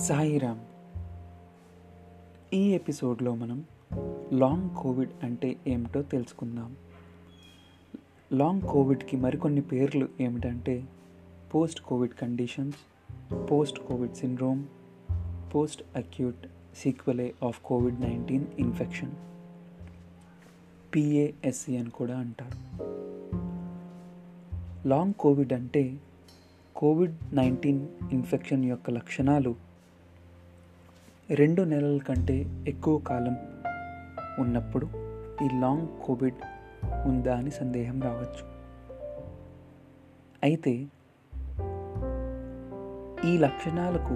సాయిరామ్. ఈ ఎపిసోడ్లో మనం లాంగ్ కోవిడ్ అంటే ఏమిటో తెలుసుకుందాం. లాంగ్ కోవిడ్కి మరికొన్ని పేర్లు ఏమిటంటే post Covid conditions post Covid syndrome post acute sequelae of Covid nineteen infection. PASC అని కూడా అంటారు. లాంగ్ కోవిడ్ అంటే కోవిడ్ నైన్టీన్ ఇన్ఫెక్షన్ యొక్క లక్షణాలు రెండు నెలల కంటే ఎక్కువ కాలం ఉన్నప్పుడు ఈ లాంగ్ కోవిడ్ ఉందా అని సందేహం రావచ్చు. అయితే ఈ లక్షణాలకు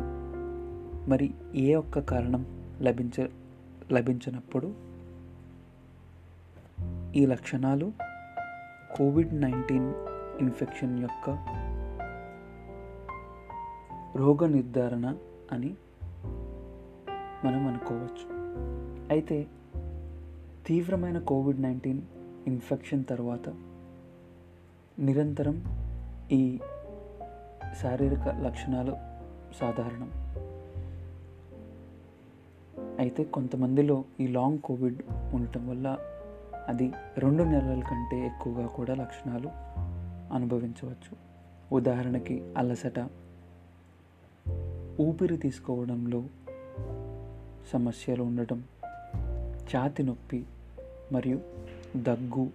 మరి ఏ ఒక్క కారణం లభించ లభించినప్పుడు ఈ లక్షణాలు కోవిడ్ నైన్టీన్ ఇన్ఫెక్షన్ యొక్క రోగ నిర్ధారణ అని మనం అనుకోవచ్చు. అయితే తీవ్రమైన కోవిడ్ నైన్టీన్ ఇన్ఫెక్షన్ తర్వాత నిరంతరం ఈ శారీరక లక్షణాలు సాధారణం. అయితే కొంతమందిలో ఈ లాంగ్ కోవిడ్ ఉండటం వల్ల అది రెండు నెలల కంటే ఎక్కువగా కూడా లక్షణాలు అనుభవించవచ్చు. ఉదాహరణకి అలసట ఊపిరి తీసుకోవడంలో సమస్యలు ఉండటం ఛాతి నొప్పి మరియు దగ్గు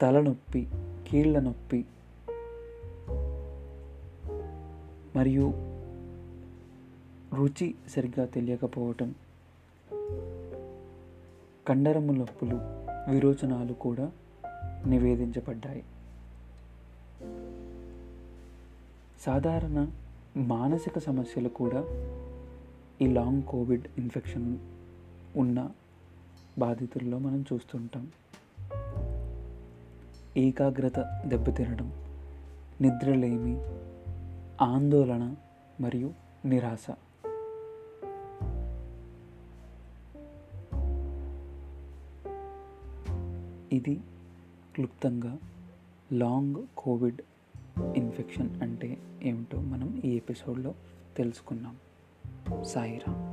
తలనొప్పి కీళ్ళ నొప్పి మరియు రుచి సరిగ్గా తెలియకపోవటం కండరము నొప్పులు విరోచనాలు కూడా నివేదించబడ్డాయి. సాధారణ మానసిక సమస్యలు కూడా ఈ లాంగ్ కోవిడ్ ఇన్ఫెక్షన్ ఉన్న బాధితుల్లో మనం చూస్తుంటాం. ఏకాగ్రత దెబ్బతినడం నిద్రలేమి ఆందోళన మరియు నిరాశ. ఇది క్లుప్తంగా లాంగ్ కోవిడ్ ఇన్ఫెక్షన్ అంటే ఏమిటో మనం ఈ ఎపిసోడ్లో తెలుసుకున్నాం. సాయిరామ్